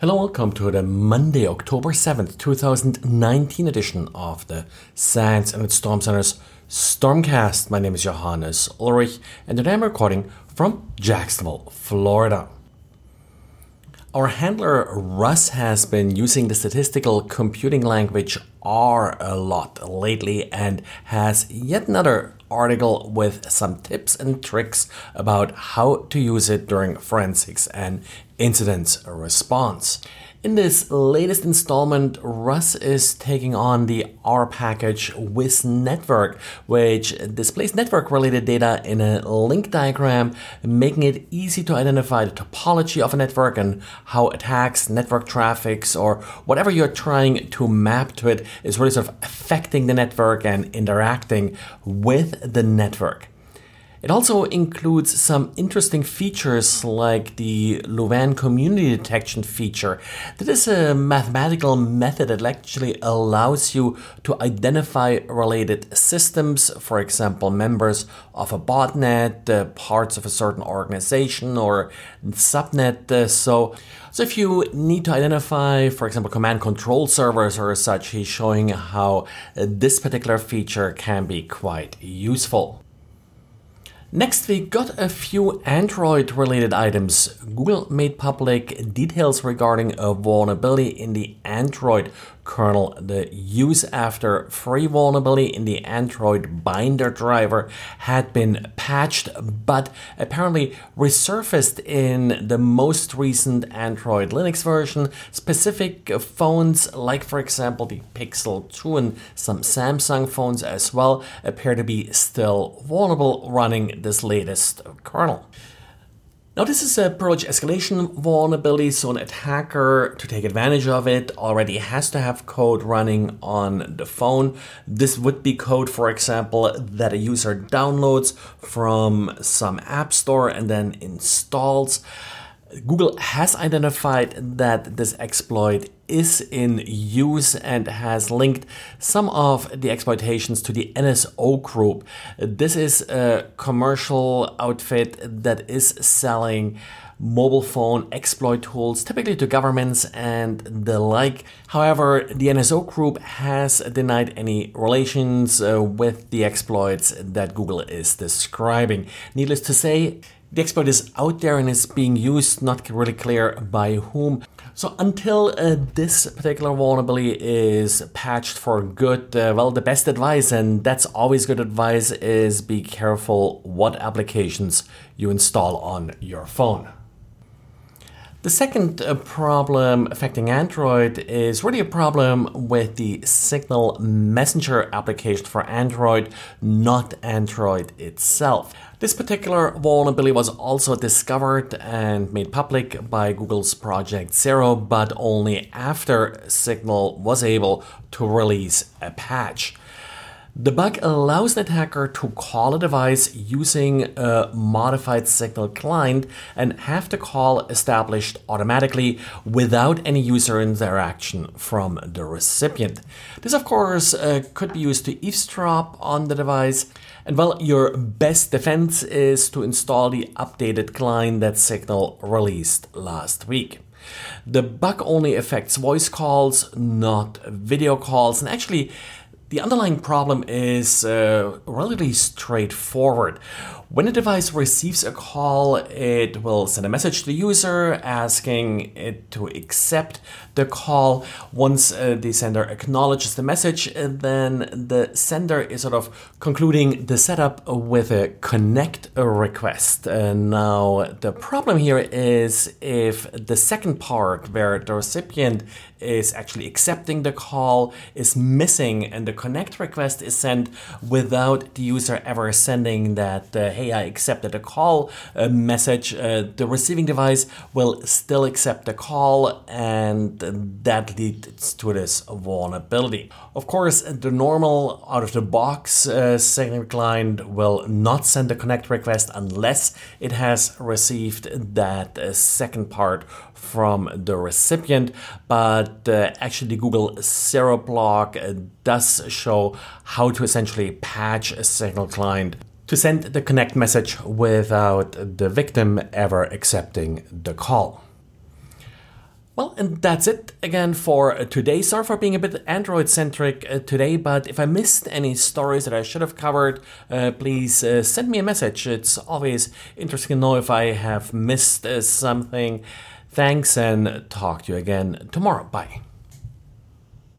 Hello, welcome to the Monday, October 7th, 2019 edition of the SANS and Storm Center's Stormcast. My name is Johannes Ulrich, and today I'm recording from Jacksonville, Florida. Our handler Russ has been using the statistical computing language R a lot lately and has yet another article with some tips and tricks about how to use it during forensics and incident response. In this latest installment, Russ is taking on the R package visNetwork, which displays network related data in a link diagram, making it easy to identify the topology of a network and how attacks, network traffics, or whatever you're trying to map to it is really sort of affecting the network and interacting with the network. It also includes some interesting features like the Louvain community detection feature. That is a mathematical method that actually allows you to identify related systems, for example, members of a botnet, uh, parts of a certain organization or subnet. Uh, so, so if you need to identify, for example, command control servers or such, he's showing how uh, this particular feature can be quite useful. Next, we got a few Android related items. Google made public details regarding a vulnerability in the Android kernel. The use after free vulnerability in the Android binder driver had been patched, but apparently resurfaced in the most recent Android Linux version. Specific phones, like for example the Pixel 2 and some Samsung phones as well, appear to be still vulnerable running this latest kernel. Now, this is a privilege escalation vulnerability, so an attacker, to take advantage of it, already has to have code running on the phone. This would be code, for example, that a user downloads from some app store and then installs. Google has identified that this exploit is in use and has linked some of the exploitations to the NSO group. This is a commercial outfit that is selling mobile phone exploit tools, typically to governments and the like. However, the NSO group has denied any relations uh, with the exploits that Google is describing. Needless to say, the exploit is out there and is being used, not really clear by whom. So until uh, this particular vulnerability is patched for good, uh, well, the best advice, and that's always good advice, is be careful what applications you install on your phone. The second uh, problem affecting Android is really a problem with the Signal Messenger application for Android, not Android itself. This particular vulnerability was also discovered and made public by Google's Project Zero, but only after Signal was able to release a patch. The bug allows an attacker to call a device using a modified signal client and have the call established automatically without any user interaction from the recipient. This, of course, uh, could be used to eavesdrop on the device. And well, your best defense is to install the updated client that Signal released last week. The bug only affects voice calls, not video calls, and actually, the underlying problem is uh, relatively straightforward. When a device receives a call, it will send a message to the user asking it to accept the call. Once uh, the sender acknowledges the message, uh, then the sender is sort of concluding the setup with a connect request. Uh, now, the problem here is if the second part, where the recipient is actually accepting the call, is missing, and the connect request is sent without the user ever sending that. Uh, hey, I accepted a call a message, uh, the receiving device will still accept the call and that leads to this vulnerability. Of course, the normal out of the box uh, Signal client will not send a connect request unless it has received that uh, second part from the recipient, but uh, actually, Google Zero blog uh, does show how to essentially patch a Signal client to send the connect message without the victim ever accepting the call. Well, and that's it again for today. Sorry for being a bit Android centric uh, today, but if I missed any stories that I should have covered, uh, please uh, send me a message. It's always interesting to know if I have missed uh, something. Thanks and talk to you again tomorrow. Bye.